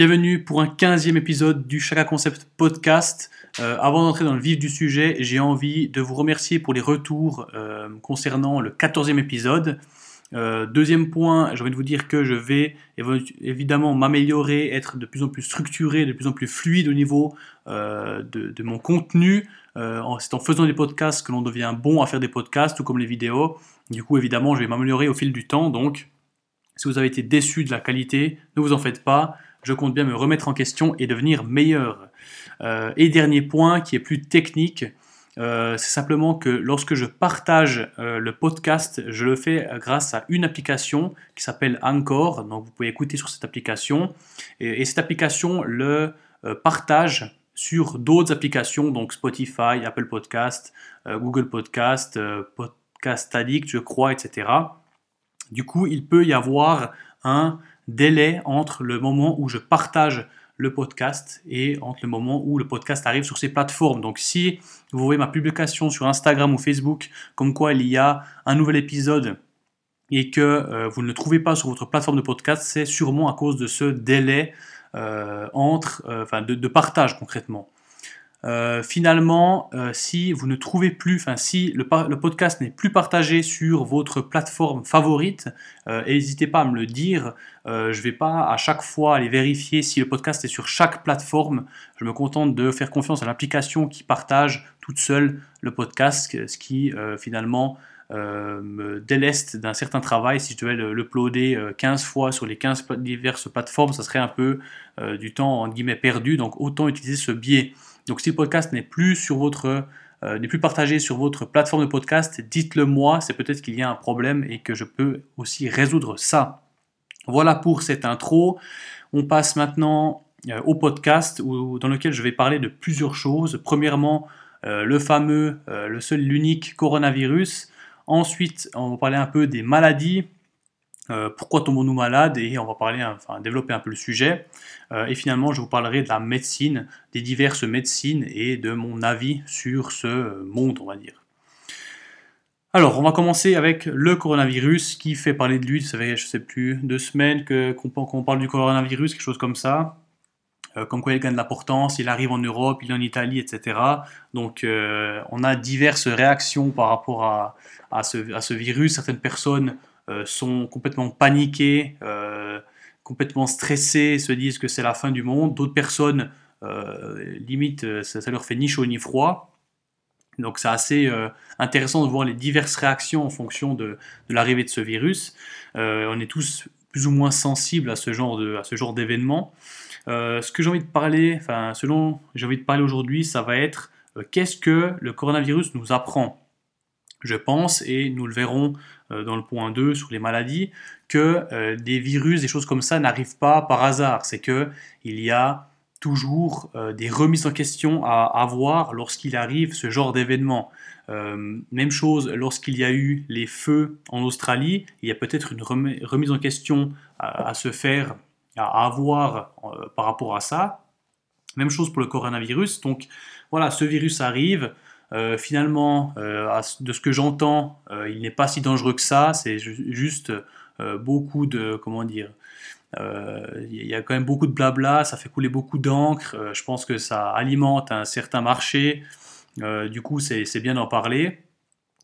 Bienvenue pour un 15e épisode du Chaka Concept Podcast. Euh, avant d'entrer dans le vif du sujet, j'ai envie de vous remercier pour les retours euh, concernant le 14e épisode. Euh, deuxième point, j'ai envie de vous dire que je vais évidemment m'améliorer, être de plus en plus structuré, de plus en plus fluide au niveau de, de, mon contenu. C'est en faisant des podcasts que l'on devient bon à faire des podcasts, tout comme les vidéos. Du coup, évidemment, je vais m'améliorer au fil du temps. Donc, si vous avez été déçu de la qualité, ne vous en faites pas je compte bien me remettre en question et devenir meilleur. Euh, et dernier point qui est plus technique, euh, c'est simplement que lorsque je partage euh, le podcast, je le fais grâce à une application qui s'appelle Anchor. Donc vous pouvez écouter sur cette application. Et, cette application le partage sur d'autres applications, donc Spotify, Apple Podcast, Google Podcast, Podcast Addict, je crois, etc. Du coup, il peut y avoir un délai entre le moment où je partage le podcast et entre le moment où le podcast arrive sur ces plateformes. Donc si vous voyez ma publication sur Instagram ou Facebook comme quoi il y a un nouvel épisode et que euh, vous ne le trouvez pas sur votre plateforme de podcast, c'est sûrement à cause de ce délai euh, entre, euh, enfin de, partage concrètement. Euh, finalement, euh, si vous ne trouvez plus, enfin si le, podcast n'est plus partagé sur votre plateforme favorite, euh, n'hésitez pas à me le dire. je ne vais pas à chaque fois aller vérifier si le podcast est sur chaque plateforme. Je me contente de faire confiance à l'application qui partage toute seule le podcast, ce qui finalement me déleste d'un certain travail. Si je devais l'uploader 15 fois sur les 15 diverses plateformes, ça serait un peu du temps guillemets perdu. Donc autant utiliser ce biais. Donc si le podcast n'est plus sur votre euh, n'est plus partagé sur votre plateforme de podcast, dites-le moi, c'est peut-être qu'il y a un problème et que je peux aussi résoudre ça. Voilà pour cette intro. On passe maintenant euh, au podcast dans lequel je vais parler de plusieurs choses. Premièrement, euh, le fameux, le seul, l'unique coronavirus. Ensuite, on va parler un peu des maladies, pourquoi tombons-nous malades et on va parler, développer un peu le sujet. Euh, et finalement, je vous parlerai de la médecine, des diverses médecines et de mon avis sur ce monde, on va dire. Alors, on va commencer avec le coronavirus qui fait parler de lui. Ça fait, je sais plus, deux semaines qu'on parle du coronavirus, quelque chose comme ça. Euh, comme quoi il gagne de l'importance, il arrive en Europe, il est en Italie, etc. Donc, on a diverses réactions par rapport à, ce, virus. Certaines personnes euh, sont complètement paniqués, euh, complètement stressés, se disent que c'est la fin du monde. D'autres personnes, euh, limite, ça, leur fait ni chaud ni froid. Donc c'est assez intéressant de voir les diverses réactions en fonction de, l'arrivée de ce virus. on est tous plus ou moins sensibles à ce genre de, à ce genre d'événement. ce que j'ai envie de parler, enfin, selon j'ai envie de parler aujourd'hui, ça va être qu'est-ce que le coronavirus nous apprend? Je pense, et nous le verrons euh, dans le point 2 sur les maladies, que euh, des virus, des choses comme ça n'arrivent pas par hasard. C'est que il y a toujours euh, des remises en question à avoir lorsqu'il arrive ce genre d'événement. même chose lorsqu'il y a eu les feux en Australie, il y a peut-être une remise en question à, se faire, à avoir par rapport à ça. Même chose pour le coronavirus. Donc voilà, ce virus arrive, euh, finalement, euh, de ce que j'entends, euh, il n'est pas si dangereux que ça. C'est juste beaucoup de, comment dire, il y a quand même beaucoup de blabla, ça fait couler beaucoup d'encre. je pense que ça alimente un certain marché. du coup, c'est bien d'en parler.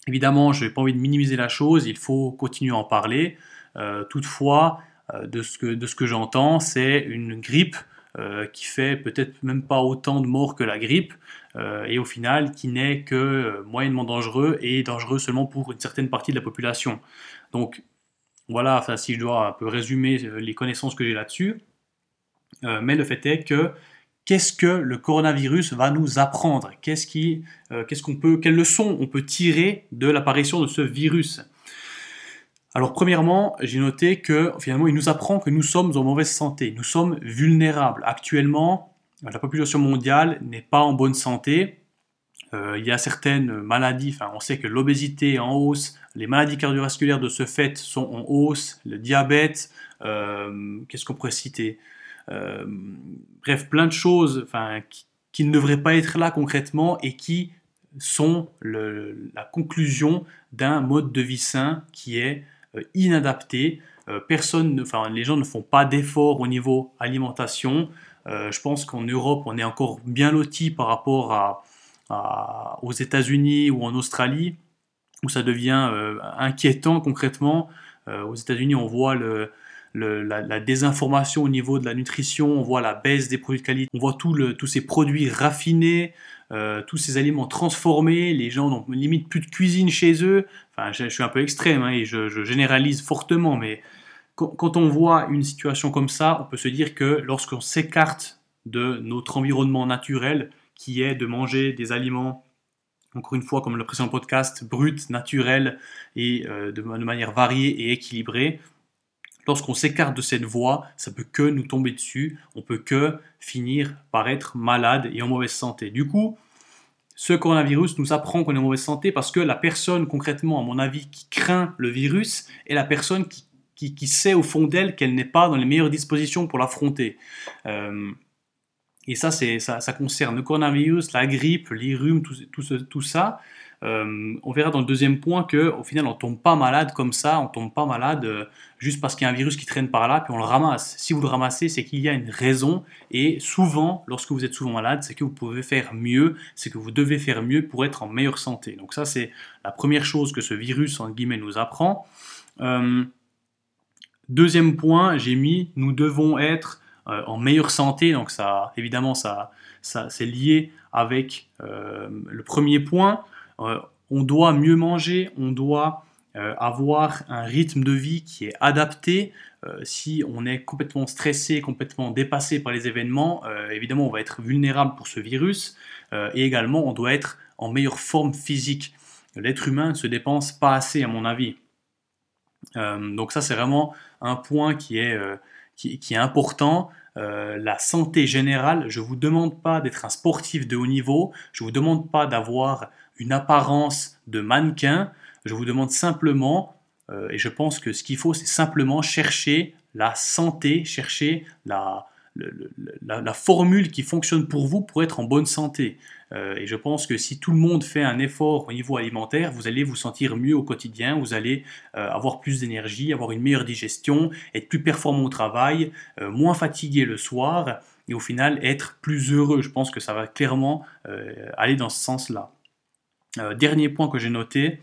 Évidemment, je n'ai pas envie de minimiser la chose, il faut continuer à en parler. toutefois, de ce que, de ce que j'entends, c'est une grippe qui fait peut-être même pas autant de morts que la grippe, euh, et au final qui n'est que euh, moyennement dangereux et dangereux seulement pour une certaine partie de la population. Donc voilà, si je dois un peu résumer euh, les connaissances que j'ai là-dessus, mais le fait est que qu'est-ce que le coronavirus va nous apprendre? Qu'est-ce quelles leçons on peut tirer de l'apparition de ce virus? Alors premièrement, j'ai noté que finalement, il nous apprend que nous sommes en mauvaise santé, nous sommes vulnérables. Actuellement, la population mondiale n'est pas en bonne santé. Euh, il y a certaines maladies, on sait que l'obésité est en hausse, les maladies cardiovasculaires de ce fait sont en hausse, le diabète, euh, qu'est-ce qu'on pourrait citer? Euh, Bref, plein de choses qui, ne devraient pas être là concrètement et qui sont la conclusion d'un mode de vie sain qui est inadapté. personne, enfin, les gens ne font pas d'efforts au niveau alimentation. je pense qu'en Europe, on est encore bien loti par rapport à, aux États-Unis ou en Australie, où ça devient inquiétant concrètement. aux États-Unis, on voit la, désinformation au niveau de la nutrition, on voit la baisse des produits de qualité, on voit tous ces produits raffinés, euh, tous ces aliments transformés, les gens n'ont limite plus de cuisine chez eux. Je, suis un peu extrême hein, et je, généralise fortement, mais quand, on voit une situation comme ça, on peut se dire que lorsqu'on s'écarte de notre environnement naturel, qui est de manger des aliments encore une fois, comme le précédent podcast, bruts, naturels et euh, de, manière variée et équilibrée, lorsqu'on s'écarte de cette voie, ça peut que nous tomber dessus, on peut que finir par être malade et en mauvaise santé. Du coup, ce coronavirus nous apprend qu'on est en mauvaise santé parce que la personne, concrètement, à mon avis, qui craint le virus est la personne qui, sait au fond d'elle qu'elle n'est pas dans les meilleures dispositions pour l'affronter. Euh, et ça, ça, ça concerne le coronavirus, la grippe, les rhumes, tout ça. Euh, on verra dans le deuxième point que au final on tombe pas malade comme ça, on tombe pas malade euh, juste parce qu'il y a un virus qui traîne par là puis on le ramasse. Si vous le ramassez, c'est qu'il y a une raison et souvent, lorsque vous êtes souvent malade, c'est que vous pouvez faire mieux, c'est que vous devez faire mieux pour être en meilleure santé. Donc ça c'est la première chose que ce virus en guillemets nous apprend. Euh, deuxième point, j'ai mis nous devons être en meilleure santé. Donc ça, évidemment, ça, c'est lié avec le premier point. Euh, on doit mieux manger, on doit euh, avoir un rythme de vie qui est adapté. Euh, si on est complètement stressé, complètement dépassé par les événements, évidemment on va être vulnérable pour ce virus. et également on doit être en meilleure forme physique. L'être humain ne se dépense pas assez à mon avis. donc ça c'est vraiment un point qui est, qui est important. Euh, la santé générale, je ne vous demande pas d'être un sportif de haut niveau, je ne vous demande pas d'avoir une apparence de mannequin, je vous demande simplement, euh, et je pense que ce qu'il faut, c'est simplement chercher la santé, chercher la, la, formule qui fonctionne pour vous pour être en bonne santé. Euh, et je pense que si tout le monde fait un effort au niveau alimentaire, vous allez vous sentir mieux au quotidien, vous allez euh, avoir plus d'énergie, avoir une meilleure digestion, être plus performant au travail, euh, moins fatigué le soir et au final être plus heureux. Je pense que ça va clairement aller dans ce sens-là. dernier point que j'ai noté,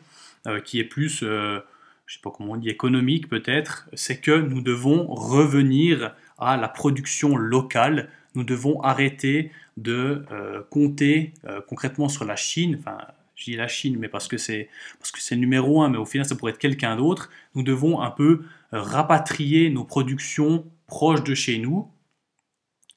qui est plus, je sais pas comment on dit, économique peut-être, c'est que nous devons revenir à la production locale. Nous devons arrêter de euh, compter euh, concrètement sur la Chine. Enfin, je dis la Chine, mais parce que c'est parce que c'est numéro un, mais au final ça pourrait être quelqu'un d'autre. Nous devons un peu rapatrier nos productions proches de chez nous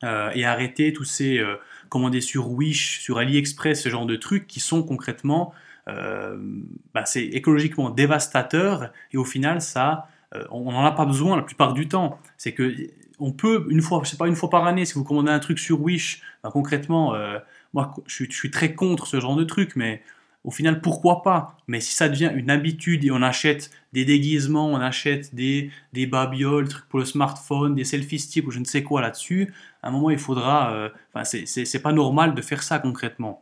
euh, et arrêter tous ces commander sur Wish, sur AliExpress, ce genre de trucs qui sont concrètement bah, c'est écologiquement dévastateur et au final ça on n'en a pas besoin la plupart du temps. C'est que on peut, une fois, je sais pas, une fois par année, si vous commandez un truc sur Wish, ben, concrètement, euh, moi, je, suis très contre ce genre de truc, mais au final, pourquoi pas? Mais si ça devient une habitude et on achète des déguisements, on achète des, des babioles, trucs pour le smartphone, des selfie sticks ou je ne sais quoi là-dessus, à un moment, il faudra. Euh, c'est pas normal de faire ça concrètement.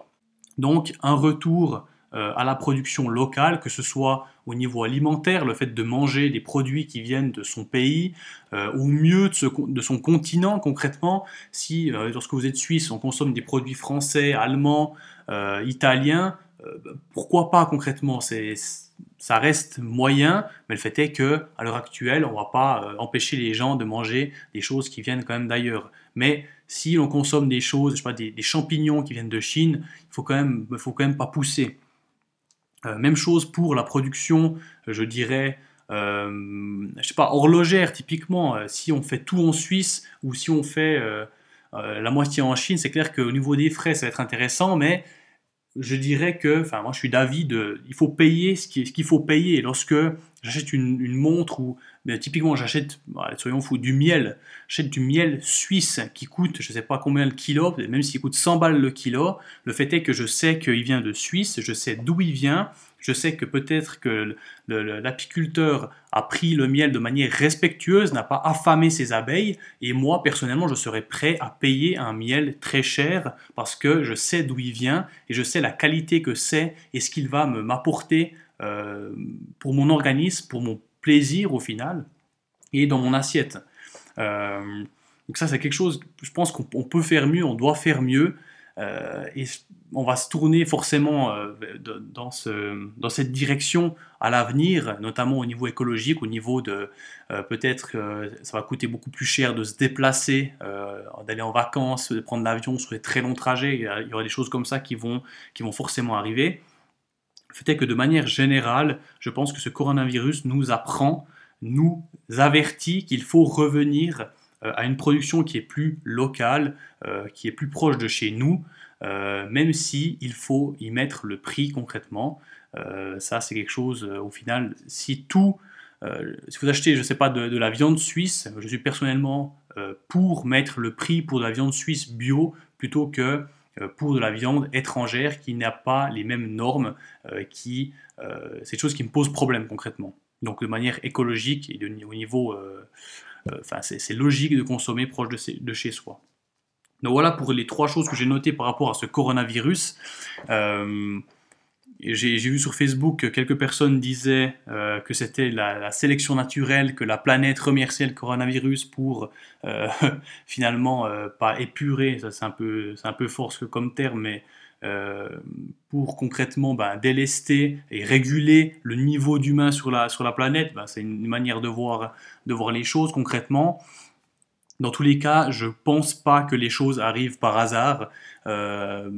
Donc, un retour euh, à la production locale, que ce soit au niveau alimentaire, le fait de manger des produits qui viennent de son pays, euh, ou mieux de, son continent concrètement. Si euh, lorsque vous êtes suisse, on consomme des produits français, allemands, italiens, pourquoi pas concrètement? Ça reste moyen, mais le fait est que à l'heure actuelle, on ne va pas empêcher les gens de manger des choses qui viennent quand même d'ailleurs. Mais si on consomme des choses, je sais pas, des, champignons qui viennent de Chine, il faut quand même, faut quand même pas pousser. Euh, même chose pour la production, je dirais, euh, je sais pas, horlogère typiquement. Euh, si on fait tout en Suisse ou si on fait la moitié en Chine, c'est clair qu'au niveau des frais, ça va être intéressant, mais je dirais que, enfin, moi je suis d'avis il faut payer ce qu'il faut payer. Lorsque j'achète une, montre ou, mais typiquement j'achète, soyons fous, du miel, j'achète du miel suisse qui coûte, je sais pas combien le kilo, même s'il coûte 100 balles le kilo, le fait est que je sais qu'il vient de Suisse, je sais d'où il vient, je sais que peut-être que l'apiculteur a pris le miel de manière respectueuse, n'a pas affamé ses abeilles, et moi personnellement je serais prêt à payer un miel très cher parce que je sais d'où il vient et je sais la qualité que c'est et ce qu'il va m'apporter euh, pour mon organisme, pour mon plaisir au final. et dans mon assiette. donc ça, c'est quelque chose, je pense qu'on peut faire mieux, on doit faire mieux. Euh, et on va se tourner forcément euh, dans, ce, dans, cette direction à l'avenir, notamment au niveau écologique, au niveau de euh, peut-être que ça va coûter beaucoup plus cher de se déplacer, d'aller en vacances, de prendre l'avion sur des très longs trajets. Il y, aura des choses comme ça qui vont, qui vont forcément arriver. Fait que de manière générale, je pense que ce coronavirus nous apprend, nous avertit qu'il faut revenir euh, à une production qui est plus locale, euh, qui est plus proche de chez nous, euh, même si il faut y mettre le prix concrètement. ça, c'est quelque chose, au final, si tout, si vous achetez, je ne sais pas, de, la viande suisse, je suis personnellement pour mettre le prix pour de la viande suisse bio plutôt que pour de la viande étrangère qui n'a pas les mêmes normes, qui, c'est quelque chose qui me pose problème concrètement. Donc de manière écologique et au niveau euh, enfin, c'est logique de consommer proche de, chez soi. Donc voilà pour les trois choses que j'ai notées par rapport à ce coronavirus. Euh, j'ai vu sur Facebook que quelques personnes disaient euh, que c'était la, sélection naturelle, que la planète remerciait le coronavirus pour finalement pas épurer, c'est un, peu, un peu fort comme terme, mais euh, pour concrètement ben, délester et réguler le niveau d'humain sur la, sur la planète. Ben, c'est une manière de voir, de voir les choses concrètement. Dans tous les cas, je pense pas que les choses arrivent par hasard. Euh,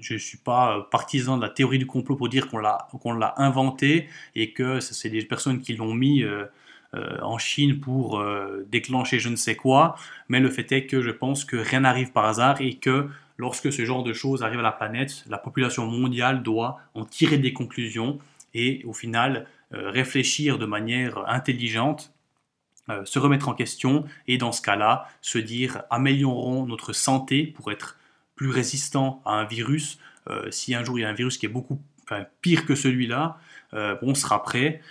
je ne suis pas partisan de la théorie du complot pour dire qu'on l'a, qu'on l'a inventé et que c'est des personnes qui l'ont mis euh, en Chine pour déclencher je ne sais quoi. Mais le fait est que je pense que rien n'arrive par hasard et que lorsque ce genre de choses arrive à la planète, la population mondiale doit en tirer des conclusions et au final euh, réfléchir de manière intelligente, euh, se remettre en question et dans ce cas-là se dire améliorons notre santé pour être plus résistant à un virus. Euh, si un jour il y a un virus qui est beaucoup pire que celui-là, on sera prêt.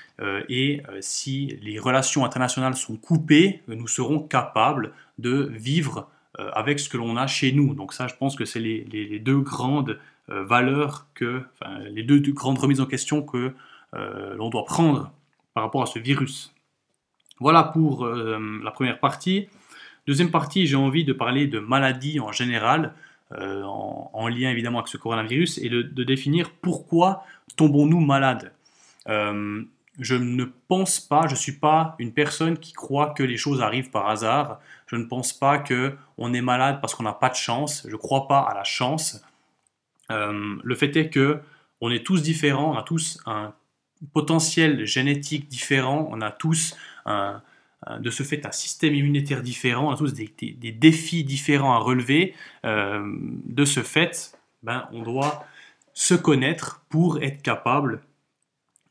et si les relations internationales sont coupées, nous serons capables de vivre euh, avec ce que l'on a chez nous. Donc ça, je pense que c'est les, deux grandes euh, valeurs, que, deux, grandes remises en question que euh, l'on doit prendre par rapport à ce virus. Voilà pour la première partie. Deuxième partie, j'ai envie de parler de maladies en général, en, lien évidemment avec ce coronavirus, et de, définir pourquoi tombons-nous malades je ne pense pas, je ne suis pas une personne qui croit que les choses arrivent par hasard. Je ne pense pas que on est malade parce qu'on n'a pas de chance. Je ne crois pas à la chance. Euh, le fait est que on est tous différents, on a tous un potentiel génétique différent, on a tous de ce fait un système immunitaire différent, tous des, défis différents à relever. Euh, de ce fait, ben, on doit se connaître pour être capable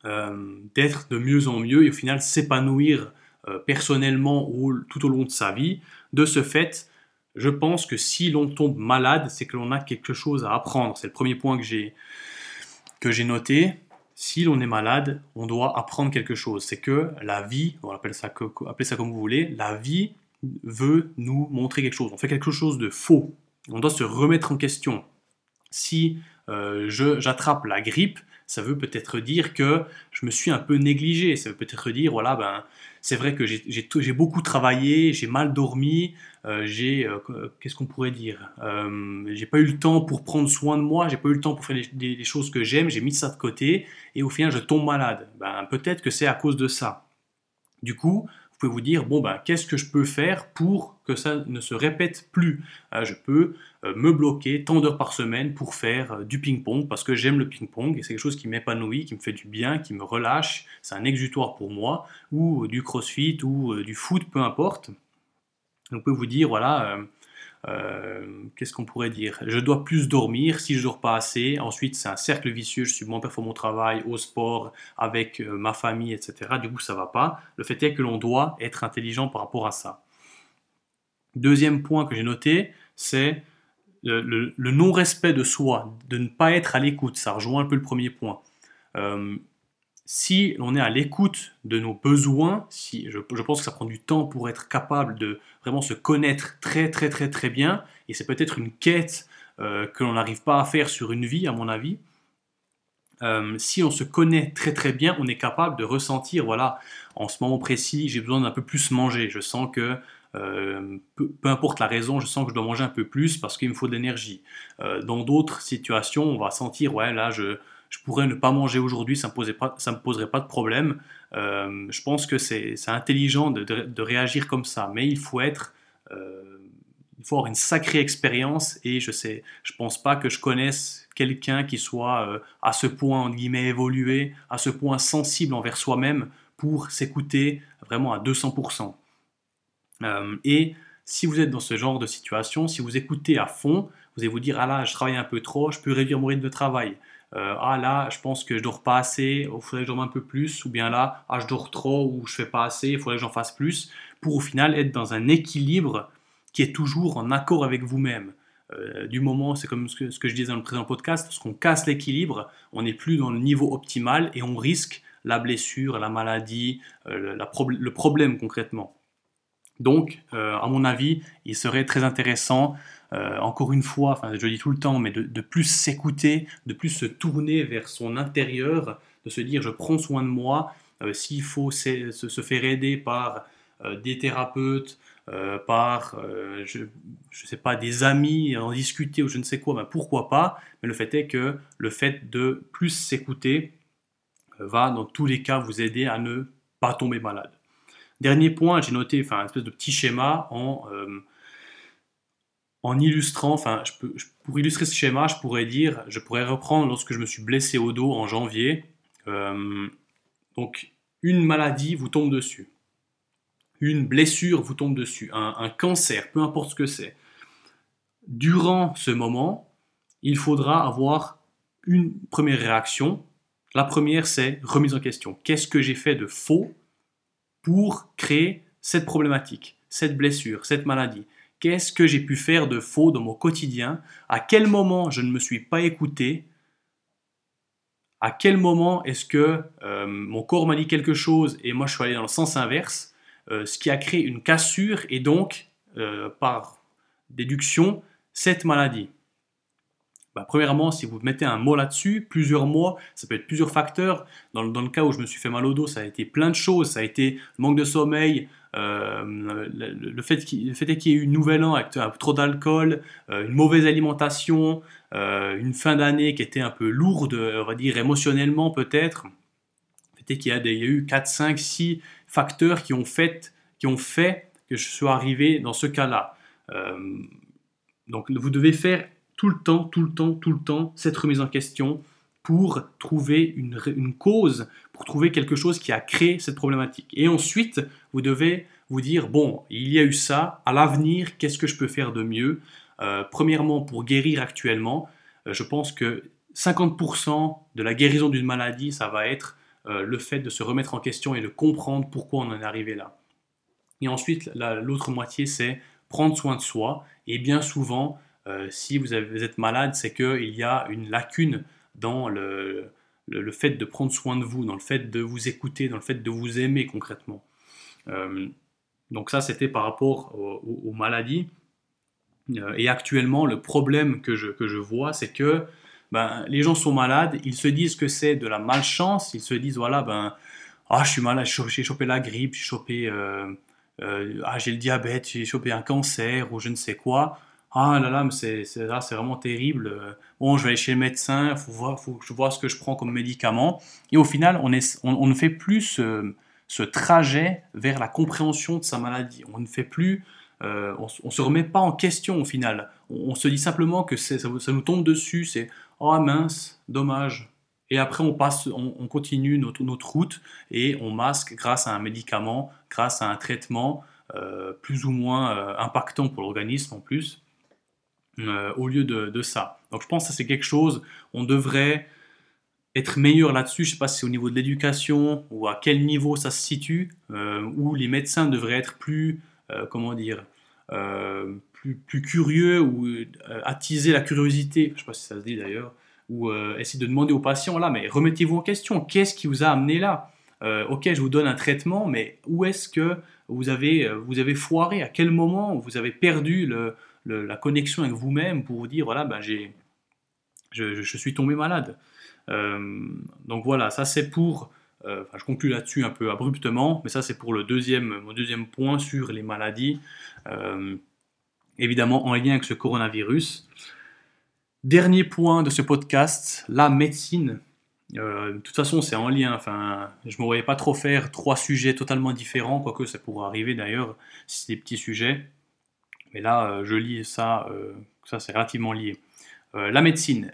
euh, d'être de mieux en mieux et au final s'épanouir euh, personnellement ou tout au long de sa vie. De ce fait, je pense que si l'on tombe malade, c'est que l'on a quelque chose à apprendre. C'est le premier point que j'ai noté. Si l'on est malade, on doit apprendre quelque chose. C'est que la vie, on appelle ça, appelez ça comme vous voulez, la vie veut nous montrer quelque chose. On fait quelque chose de faux. On doit se remettre en question. Si euh, j'attrape la grippe, ça veut peut-être dire que je me suis un peu négligé. Ça veut peut-être dire, voilà, ben, c'est vrai que j'ai beaucoup travaillé, j'ai mal dormi, euh, j'ai, euh, qu'est-ce qu'on pourrait dire euh, J'ai pas eu le temps pour prendre soin de moi, j'ai pas eu le temps pour faire des, choses que j'aime, j'ai mis ça de côté, et au final, je tombe malade. Ben, peut-être que c'est à cause de ça. Du coup, pouvez vous dire, bon, ben, qu'est-ce que je peux faire pour que ça ne se répète plus? Euh, Je peux euh, me bloquer tant d'heures par semaine pour faire euh, du ping-pong parce que j'aime le ping-pong et c'est quelque chose qui m'épanouit, qui me fait du bien, qui me relâche, c'est un exutoire pour moi, ou du crossfit ou du foot, peu importe. Donc, vous dire, voilà, euh, qu'est-ce qu'on pourrait dire? Je dois plus dormir si je dors pas assez. Ensuite, c'est un cercle vicieux. Je suis moins performant au travail, au sport, avec euh, ma famille, etc. Du coup, ça va pas. Le fait est que l'on doit être intelligent par rapport à ça. Deuxième point que j'ai noté, c'est le, non-respect de soi, de ne pas être à l'écoute. Ça rejoint un peu le premier point. Euh, si on est à l'écoute de nos besoins, si je, pense que ça prend du temps pour être capable de vraiment se connaître très très très très bien, et c'est peut-être une quête euh, que l'on n'arrive pas à faire sur une vie, à mon avis. Euh, si on se connaît très très bien, on est capable de ressentir, voilà, en ce moment précis, j'ai besoin d'un peu plus manger. Je sens que, euh, peu, importe la raison, je sens que je dois manger un peu plus parce qu'il me faut de l'énergie. Dans d'autres situations, on va sentir, ouais, là, je, je pourrais ne pas manger aujourd'hui, ça ne me, poserait pas de problème. je pense que c'est intelligent de, réagir comme ça, mais il faut être il faut avoir une sacrée expérience et je sais, je pense pas que je connaisse quelqu'un qui soit euh, à ce point entre guillemets évolué, à ce point sensible envers soi-même pour s'écouter vraiment à 200%. Euh, et si vous êtes dans ce genre de situation, si vous écoutez à fond, vous allez vous dire ah là je travaille un peu trop, je peux réduire mon rythme de travail. Euh, ah là je pense que je dors pas assez, il faudrait que je dorme un peu plus, ou bien là ah je dors trop ou je fais pas assez, il faudrait que j'en fasse plus, pour au final être dans un équilibre qui est toujours en accord avec vous-même. Euh, du moment, c'est comme ce que, je disais dans le présent podcast, lorsqu'on casse l'équilibre, on n'est plus dans le niveau optimal et on risque la blessure, la maladie, euh, le problème concrètement. Donc, à mon avis, il serait très intéressant, encore une fois, enfin, je le dis tout le temps, mais de, plus s'écouter, de plus se tourner vers son intérieur, de se dire je prends soin de moi, s'il faut se, faire aider par des thérapeutes, euh, par, euh, je ne sais pas, des amis, en discuter ou je ne sais quoi, ben pourquoi pas? Mais le fait est que le fait de plus s'écouter euh, va dans tous les cas vous aider à ne pas tomber malade. Dernier point, j'ai noté enfin, un espèce de petit schéma en, en illustrant, enfin, pour illustrer ce schéma, je pourrais dire, je pourrais reprendre lorsque je me suis blessé au dos en janvier. donc, une maladie vous tombe dessus une blessure vous tombe dessus, un, cancer, peu importe ce que c'est. Durant ce moment, il faudra avoir une première réaction. La première, c'est remise en question. Qu'est-ce que j'ai fait de faux pour créer cette problématique, cette blessure, cette maladie? Qu'est-ce que j'ai pu faire de faux dans mon quotidien? À quel moment je ne me suis pas écouté? À quel moment est-ce que euh, mon corps m'a dit quelque chose et moi je suis allé dans le sens inverse euh, ce qui a créé une cassure et donc, euh, par déduction, cette maladie? Bah, premièrement, si vous mettez un mot là-dessus, plusieurs mots, ça peut être plusieurs facteurs. Dans, le cas où je me suis fait mal au dos, ça a été plein de choses. Ça a été manque de sommeil, euh, le, fait qu'il y ait eu une nouvelle an avec trop d'alcool, une mauvaise alimentation, une fin d'année qui était un peu lourde, on va dire émotionnellement peut-être. Le fait qu'il y, y a eu 4, 5, 6 facteurs qui ont fait, que je sois arrivé dans ce cas-là. Euh, donc vous devez faire tout le temps, tout le temps, tout le temps cette remise en question pour trouver une, cause, trouver quelque chose qui a créé cette problématique. Et ensuite, vous devez vous dire, bon, il y a eu ça, à l'avenir, qu'est-ce que je peux faire de mieux? Euh, Premièrement, pour guérir actuellement, euh, je pense que 50% de la guérison d'une maladie, ça va être euh, le fait de se remettre en question et de comprendre pourquoi on en est arrivé là. Et ensuite, l'autre moitié, c'est prendre soin de soi. Et bien souvent, si vous, êtes malade, c'est qu'il y a une lacune dans le, fait de prendre soin de vous, dans le fait de vous écouter, dans le fait de vous aimer concrètement. Euh, donc ça, c'était par rapport aux, maladies. et actuellement, le problème que je vois, c'est que ben, les gens sont malades, ils se disent que c'est de la malchance, ils se disent voilà, ben, ah, je suis malade, j'ai chopé la grippe, j'ai chopé, euh, euh, ah, j'ai le diabète, j'ai chopé un cancer ou je ne sais quoi. Ah là là, c'est, c'est vraiment terrible. Bon, je vais aller chez le médecin, il faut, voir, faut que je ce que je prends comme médicament. Et au final, on, ne fait plus ce, trajet vers la compréhension de sa maladie. On ne fait plus, euh, on ne se remet pas en question au final. On, se dit simplement que ça, nous tombe dessus, c'est oh mince, dommage. Et après, on, passe, on, continue notre, notre, route et on masque grâce à un médicament, grâce à un traitement euh, plus ou moins euh, impactant pour l'organisme en plus, euh, au lieu de, ça. Donc je pense que c'est quelque chose, on devrait être meilleur là-dessus. Je ne sais pas si c'est au niveau de l'éducation ou à quel niveau ça se situe, où les médecins devraient être plus, comment dire, plus, curieux ou euh, attiser la curiosité, je ne sais pas si ça se dit d'ailleurs, ou euh, essayer de demander aux patients, là, mais remettez-vous en question, qu'est-ce qui vous a amené là? Euh, Ok, je vous donne un traitement, mais où est-ce que vous avez, vous avez foiré? À quel moment vous avez perdu le, la connexion avec vous-même pour vous dire, voilà, ben, j'ai je, suis tombé malade. donc voilà, ça c'est pour je conclue là-dessus un peu abruptement, mais ça c'est pour le deuxième, mon deuxième point sur les maladies, évidemment en lien avec ce coronavirus. Dernier point de ce podcast, la médecine. Euh, de toute façon, c'est en lien. Enfin, je ne me voyais pas trop faire trois sujets totalement différents, quoique ça pourrait arriver d'ailleurs si c'est des petits sujets. Mais là, euh, je lis ça, euh, ça c'est relativement lié. la médecine.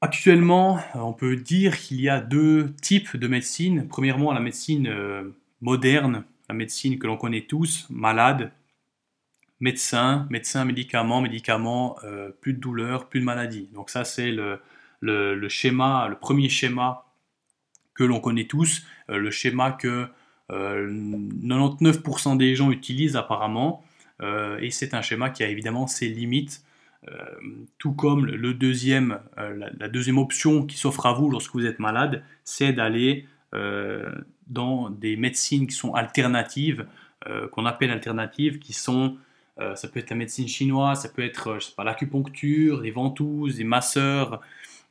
actuellement, on peut dire qu'il y a deux types de médecine. Premièrement, la médecine moderne, la médecine que l'on connaît tous, malade, médecin, médecin, médicaments, médicaments, plus de douleur, plus de maladie. Donc ça, c'est le, schéma, le premier schéma que l'on connaît tous, euh, le schéma que 99% euh, des gens utilisent apparemment, euh, et c'est un schéma qui a évidemment ses limites, tout comme deuxième, la, deuxième option qui s'offre à vous lorsque vous êtes malade, c'est d'aller dans des médecines qui sont alternatives, qu'on appelle alternatives, qui sont ça peut être la médecine chinoise, ça peut être je sais pas l'acupuncture, des ventouses, des masseurs,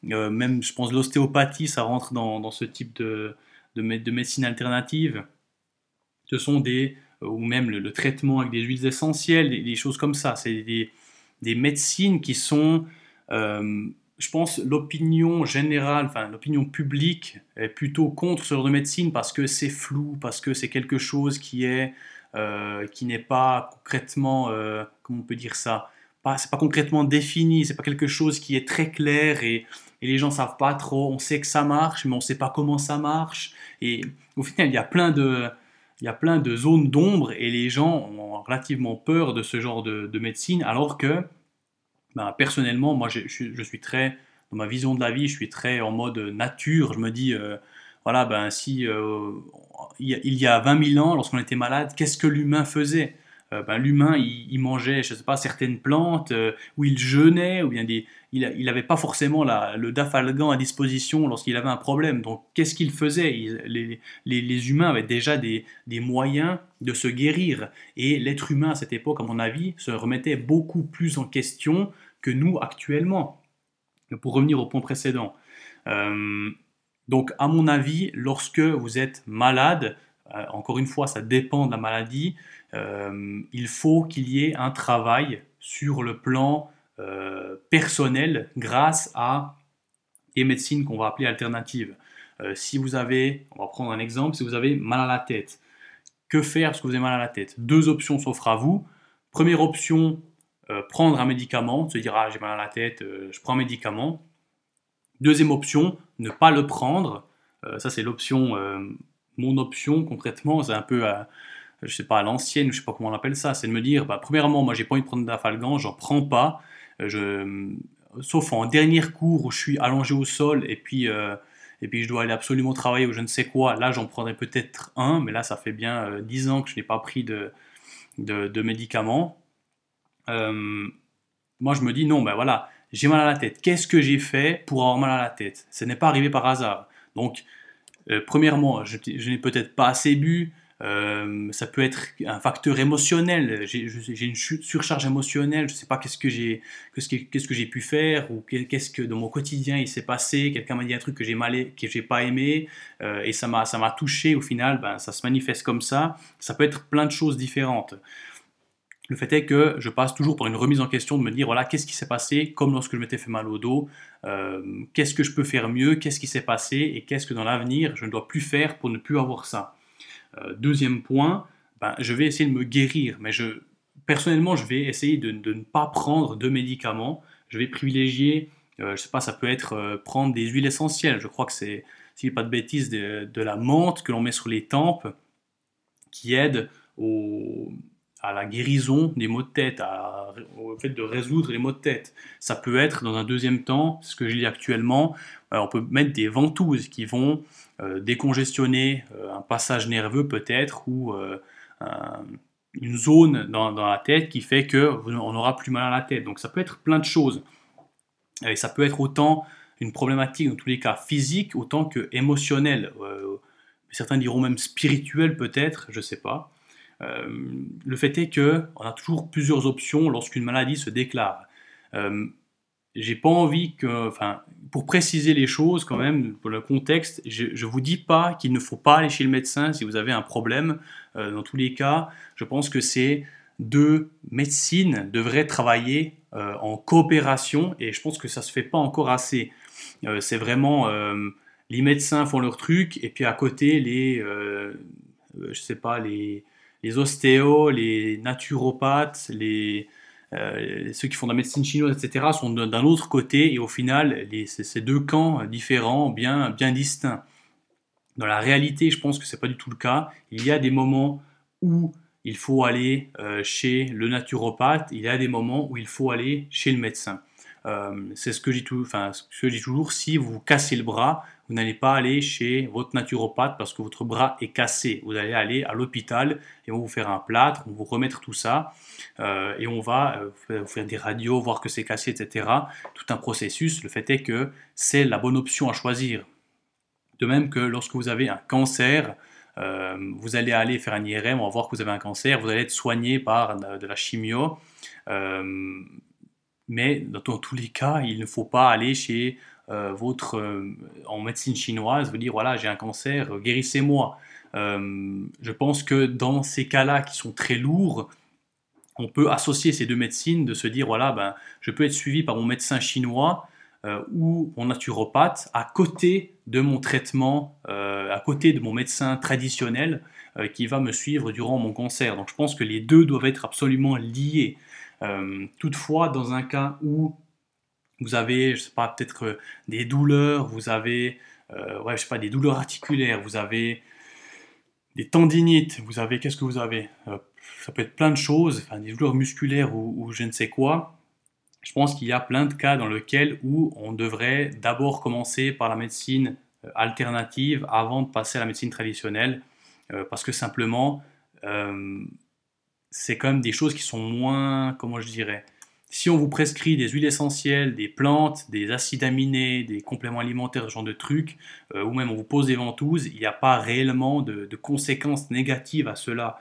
euh, même, je pense, l'ostéopathie, ça rentre dans, ce type de, médecine alternative. Ce sont des, euh, ou même le, traitement avec des huiles essentielles, des, choses comme ça. C'est des, des, médecines qui sont, euh, je pense, l'opinion générale, enfin l'opinion publique est plutôt contre ce genre de médecine parce que c'est flou, parce que c'est quelque chose qui est, qui n'est pas concrètement, comment on peut dire ça, pas, c'est pas concrètement défini, c'est pas quelque chose qui est très clair et, et les gens savent pas trop. On sait que ça marche, mais on sait pas comment ça marche. Et au final, il y a plein de, il y a plein de zones d'ombre et les gens ont relativement peur de ce genre de, médecine, alors que ben, personnellement, moi, je, suis très, dans ma vision de la vie, je suis très en mode nature. Je me dis, euh, voilà, ben si euh, il y a 20 000 ans, lorsqu'on était malade, qu'est-ce que l'humain faisait? Euh, ben, l'humain, il, mangeait, je sais pas, certaines plantes, euh, ou il jeûnait, ou bien il n'avait pas forcément le dafalgan à disposition lorsqu'il avait un problème. Donc, qu'est-ce qu'il faisait? Les, humains avaient déjà des, moyens de se guérir. Et l'être humain, à cette époque, à mon avis, se remettait beaucoup plus en question que nous actuellement. Pour revenir au point précédent. Euh, donc, à mon avis, lorsque vous êtes malade, encore une fois, ça dépend de la maladie, il faut qu'il y ait un travail sur le plan euh, personnel grâce à des médecines qu'on va appeler alternatives. Euh, si vous avez, on va prendre un exemple, si vous avez mal à la tête, que faire parce que vous avez mal à la tête? Deux options s'offrent à vous. Première option, prendre un médicament, se dire ah j'ai mal à la tête, je prends un médicament. Deuxième option, ne pas le prendre. ça c'est l'option, mon option concrètement, c'est un peu je sais pas, à l'ancienne, je sais pas comment on appelle ça, c'est de me dire, bah, premièrement, moi j'ai pas envie de prendre d'afalgan, j'en prends pas, euh, je, sauf en dernier cours où je suis allongé au sol et puis, euh, et puis je dois aller absolument travailler ou je ne sais quoi, là j'en prendrai peut-être un, mais là ça fait bien 10 euh, ans que je n'ai pas pris de, de, médicaments. moi je me dis, non, ben voilà, j'ai mal à la tête, qu'est-ce que j'ai fait pour avoir mal à la tête? Ce n'est pas arrivé par hasard. Donc, premièrement, je n'ai peut-être pas assez bu, euh, ça peut être un facteur émotionnel. J'ai une surcharge émotionnelle. Je ne sais pas qu'est-ce que j'ai pu faire ou qu'est-ce que dans mon quotidien il s'est passé. Quelqu'un m'a dit un truc que j'ai mal pas aimé euh, et ça m'a ça m'a touché. Au final, ben, ça se manifeste comme ça. Ça peut être plein de choses différentes. Le fait est que je passe toujours par une remise en question de me dire voilà qu'est-ce qui s'est passé? Comme lorsque je m'étais fait mal au dos. Euh, qu'est-ce que je peux faire mieux? Qu'est-ce qui s'est passé? Et qu'est-ce que dans l'avenir je ne dois plus faire pour ne plus avoir ça? Euh, deuxième point, ben, je vais essayer de me guérir, mais je, personnellement, je vais essayer de, ne pas prendre de médicaments. Je vais privilégier, euh, je sais pas, ça peut être euh, prendre des huiles essentielles. Je crois que c'est, s'il n'y a pas de bêtises, de, la menthe que l'on met sur les tempes qui aide à la guérison des maux de tête, au fait de résoudre les maux de tête. Ça peut être, dans un deuxième temps, ce que je lis actuellement, on peut mettre des ventouses qui vont euh, décongestionner euh, un passage nerveux peut-être ou euh, une zone dans, la tête qui fait qu'on n'aura plus mal à la tête. Donc ça peut être plein de choses. Et ça peut être autant une problématique, dans tous les cas physique, autant que émotionnelle. certains diront même spirituelle peut-être, je ne sais pas. Le fait est qu'on a toujours plusieurs options lorsqu'une maladie se déclare. j'ai pas envie que, enfin, pour préciser les choses quand même, pour le contexte, je, ne vous dis pas qu'il ne faut pas aller chez le médecin si vous avez un problème. Euh, dans tous les cas, je pense que ces deux médecines devraient travailler euh, en coopération et je pense que ça se fait pas encore assez. Euh, c'est vraiment les médecins font leur truc et puis à côté les, je sais pas, les, les ostéos, les naturopathes, les euh, ceux qui font de la médecine chinoise, etc., sont d'un autre côté, et au final, ces deux camps différents, bien, bien distincts. Dans la réalité, je pense que ce n'est pas du tout le cas. Il y a des moments où il faut aller euh, chez le naturopathe, il y a des moments où il faut aller chez le médecin. Euh, c'est ce que, je enfin, dis toujours, si vous cassez le bras, vous n'allez pas aller chez votre naturopathe parce que votre bras est cassé. Vous allez aller à l'hôpital et on va vous faire un plâtre, on va vous remettre tout ça euh, et on va euh, vous faire des radios, voir que c'est cassé, etc. Tout un processus. Le fait est que c'est la bonne option à choisir. De même que lorsque vous avez un cancer, euh, vous allez aller faire un IRM, on va voir que vous avez un cancer, vous allez être soigné par de la chimio. mais dans tous les cas, il ne faut pas aller chez votre, euh, en médecine chinoise, vous dire voilà, j'ai un cancer, guérissez-moi. Euh, je pense que dans ces cas-là qui sont très lourds, on peut associer ces deux médecines, de se dire voilà, ben, je peux être suivi par mon médecin chinois ou mon naturopathe à côté de mon traitement, à côté de mon médecin traditionnel qui va me suivre durant mon cancer. Donc je pense que les deux doivent être absolument liés. toutefois, dans un cas où vous avez, je sais pas, peut-être euh, des douleurs, vous avez, euh, ouais, je sais pas, des douleurs articulaires, vous avez des tendinites, vous avez, qu'est-ce que vous avez? Euh, Ça peut être plein de choses, des douleurs musculaires ou, je ne sais quoi. Je pense qu'il y a plein de cas dans lesquels où on devrait d'abord commencer par la médecine alternative avant de passer à la médecine traditionnelle, parce que simplement, c'est quand même des choses qui sont moins, comment je dirais, si on vous prescrit des huiles essentielles, des plantes, des acides aminés, des compléments alimentaires, ce genre de trucs, euh, ou même on vous pose des ventouses, il n'y a pas réellement de, conséquences négatives à cela.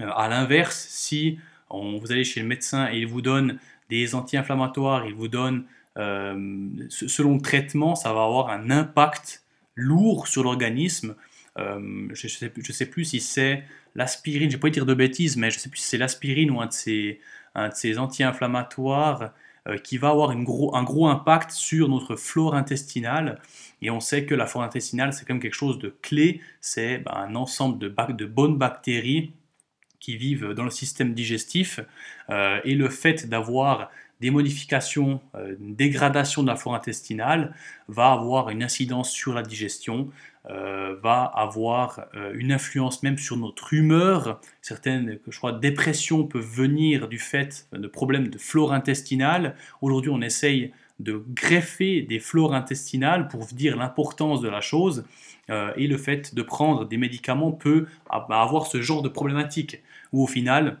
Euh, à l'inverse, si vous allez chez le médecin et il vous donne des anti-inflammatoires, il vous donne, euh, selon le traitement, ça va avoir un impact lourd sur l'organisme. je ne sais, sais, plus si c'est l'aspirine, je ne vais pas dire de bêtises, mais je ne sais plus si c'est l'aspirine ou un de ces un de ces anti-inflammatoires euh, qui va avoir un gros impact sur notre flore intestinale. Et on sait que la flore intestinale, c'est quand même quelque chose de clé. C'est ben, un ensemble de, bonnes bactéries qui vivent dans le système digestif. Euh, et le fait d'avoir des modifications, euh, une dégradation de la flore intestinale va avoir une incidence sur la digestion, euh, va avoir euh, une influence même sur notre humeur. Certaines, je crois, dépressions peuvent venir du fait de problèmes de flore intestinale. Aujourd'hui, on essaye de greffer des flores intestinales pour dire l'importance de la chose. et le fait de prendre des médicaments peut avoir ce genre de problématique, où au final,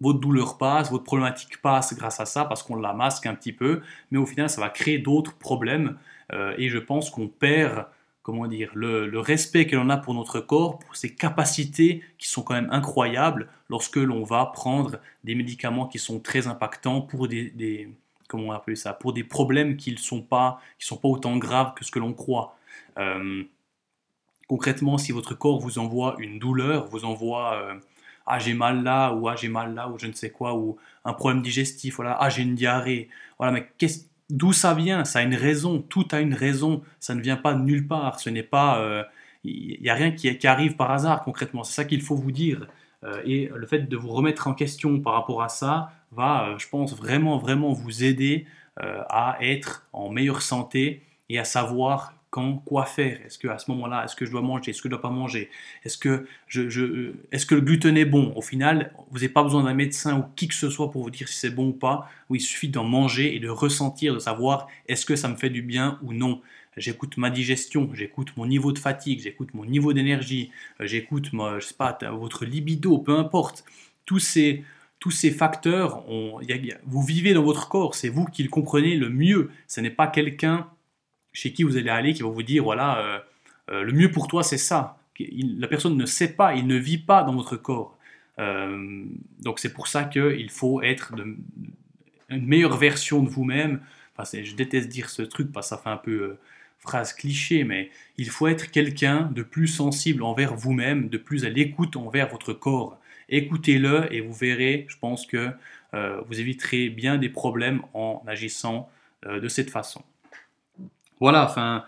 votre douleur passe, votre problématique passe grâce à ça parce qu'on la masque un petit peu, mais au final ça va créer d'autres problèmes euh, et je pense qu'on perd comment dire le, respect que l'on a pour notre corps, pour ses capacités qui sont quand même incroyables lorsque l'on va prendre des médicaments qui sont très impactants pour des, comment on ça pour des problèmes qui ne sont pas qui sont pas autant graves que ce que l'on croit. Euh, concrètement, si votre corps vous envoie une douleur, vous envoie euh, ah j'ai mal là ou ah j'ai mal là ou je ne sais quoi ou un problème digestif voilà ah j'ai une diarrhée voilà mais d'où ça vient. Ça a une raison. Tout a une raison. Ça ne vient pas de nulle part. Ce n'est pas euh, il n'y a rien qui, arrive par hasard concrètement. C'est ça qu'il faut vous dire. Euh, et le fait de vous remettre en question par rapport à ça va euh, je pense vraiment vraiment vous aider à être en meilleure santé et à savoir quand, quoi faire? Est-ce que à ce moment-là, est-ce que je dois manger? Est-ce que je dois pas manger? Est-ce que, je, je est-ce que le gluten est bon? Au final, vous n'avez pas besoin d'un médecin ou qui que ce soit pour vous dire si c'est bon ou pas. Il suffit d'en manger et de ressentir, de savoir est-ce que ça me fait du bien ou non? J'écoute ma digestion, j'écoute mon niveau de fatigue, j'écoute mon niveau d'énergie, euh, j'écoute, votre libido, peu importe. Tous ces, tous ces facteurs, vous vivez dans votre corps, c'est vous qui le comprenez le mieux. Ce n'est pas quelqu'un chez qui vous allez aller qui va vous dire voilà, euh, euh, le mieux pour toi c'est ça. la personne ne sait pas, il ne vit pas dans votre corps. Euh, donc c'est pour ça qu'il faut être une meilleure version de vous-même. Enfin, je déteste dire ce truc parce que ça fait un peu phrase cliché, mais il faut être quelqu'un de plus sensible envers vous-même, de plus à l'écoute envers votre corps. Écoutez-le et vous verrez, je pense que vous éviterez bien des problèmes en agissant de cette façon. Voilà, enfin,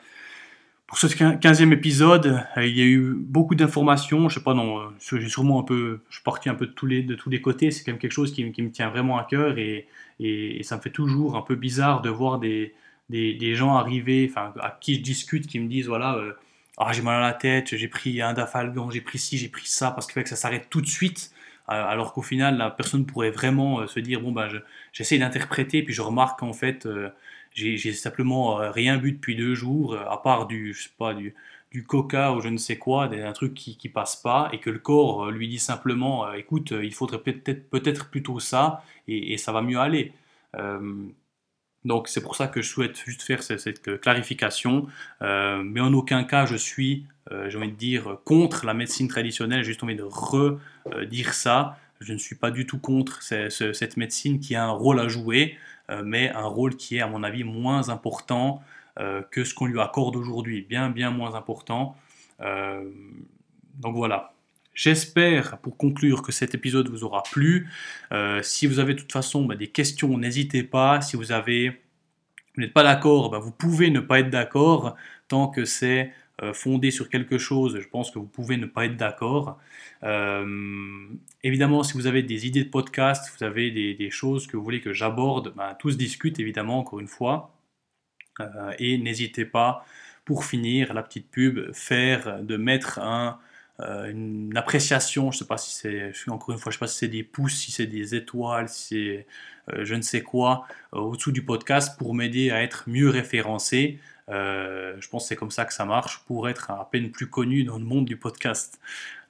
pour ce 15e épisode, euh, il y a eu beaucoup d'informations. Je sais pas, non, j'ai sûrement un peu, je suis parti un peu de tous les, de tous les côtés. C'est quand même quelque chose qui, me tient vraiment à cœur et, et, ça me fait toujours un peu bizarre de voir des, des, des gens arriver, enfin, à qui je discute, qui me disent voilà, ah, j'ai mal à la tête, j'ai pris un dafalgan, j'ai pris ci, j'ai pris ça, parce qu'il fait que ça s'arrête tout de suite. Euh, alors qu'au final, la personne pourrait vraiment euh, se dire bon, ben, j'essaie d'interpréter, puis je remarque qu'en fait, euh, j'ai simplement rien bu depuis deux jours, à part du, je sais pas, du, du coca ou je ne sais quoi, un truc qui, qui passe pas, et que le corps lui dit simplement écoute, il faudrait peut-être peut-être plutôt ça, et, ça va mieux aller. donc c'est pour ça que je souhaite juste faire cette, clarification, mais en aucun cas je suis euh, j'ai envie de dire, contre la médecine traditionnelle, j'ai juste envie de redire ça. Je ne suis pas du tout contre cette médecine qui a un rôle à jouer, euh, mais un rôle qui est, à mon avis, moins important euh, que ce qu'on lui accorde aujourd'hui, bien, bien moins important. donc voilà. J'espère, pour conclure, que cet épisode vous aura plu. si vous avez de toute façon bah, des questions, n'hésitez pas. Si vous vous n'êtes pas d'accord, bah, vous pouvez ne pas être d'accord tant que c'est euh, fondé sur quelque chose, je pense que vous pouvez ne pas être d'accord. Euh, évidemment, si vous avez des idées de podcast, vous avez des, choses que vous voulez que j'aborde, ben, tous discutent évidemment, encore une fois. Euh, et n'hésitez pas, pour finir, la petite pub, faire, de mettre un, une appréciation, je sais pas si c'est, encore une fois, je sais pas si c'est des pouces, si c'est des étoiles, si c'est je ne sais quoi, au-dessous du podcast pour m'aider à être mieux référencé. Euh, je pense que c'est comme ça que ça marche pour être à peine plus connu dans le monde du podcast.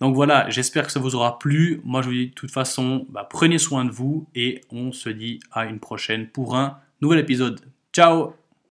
Donc voilà, j'espère que ça vous aura plu. Moi, je vous dis de toute façon, bah, prenez soin de vous et on se dit à une prochaine pour un nouvel épisode. Ciao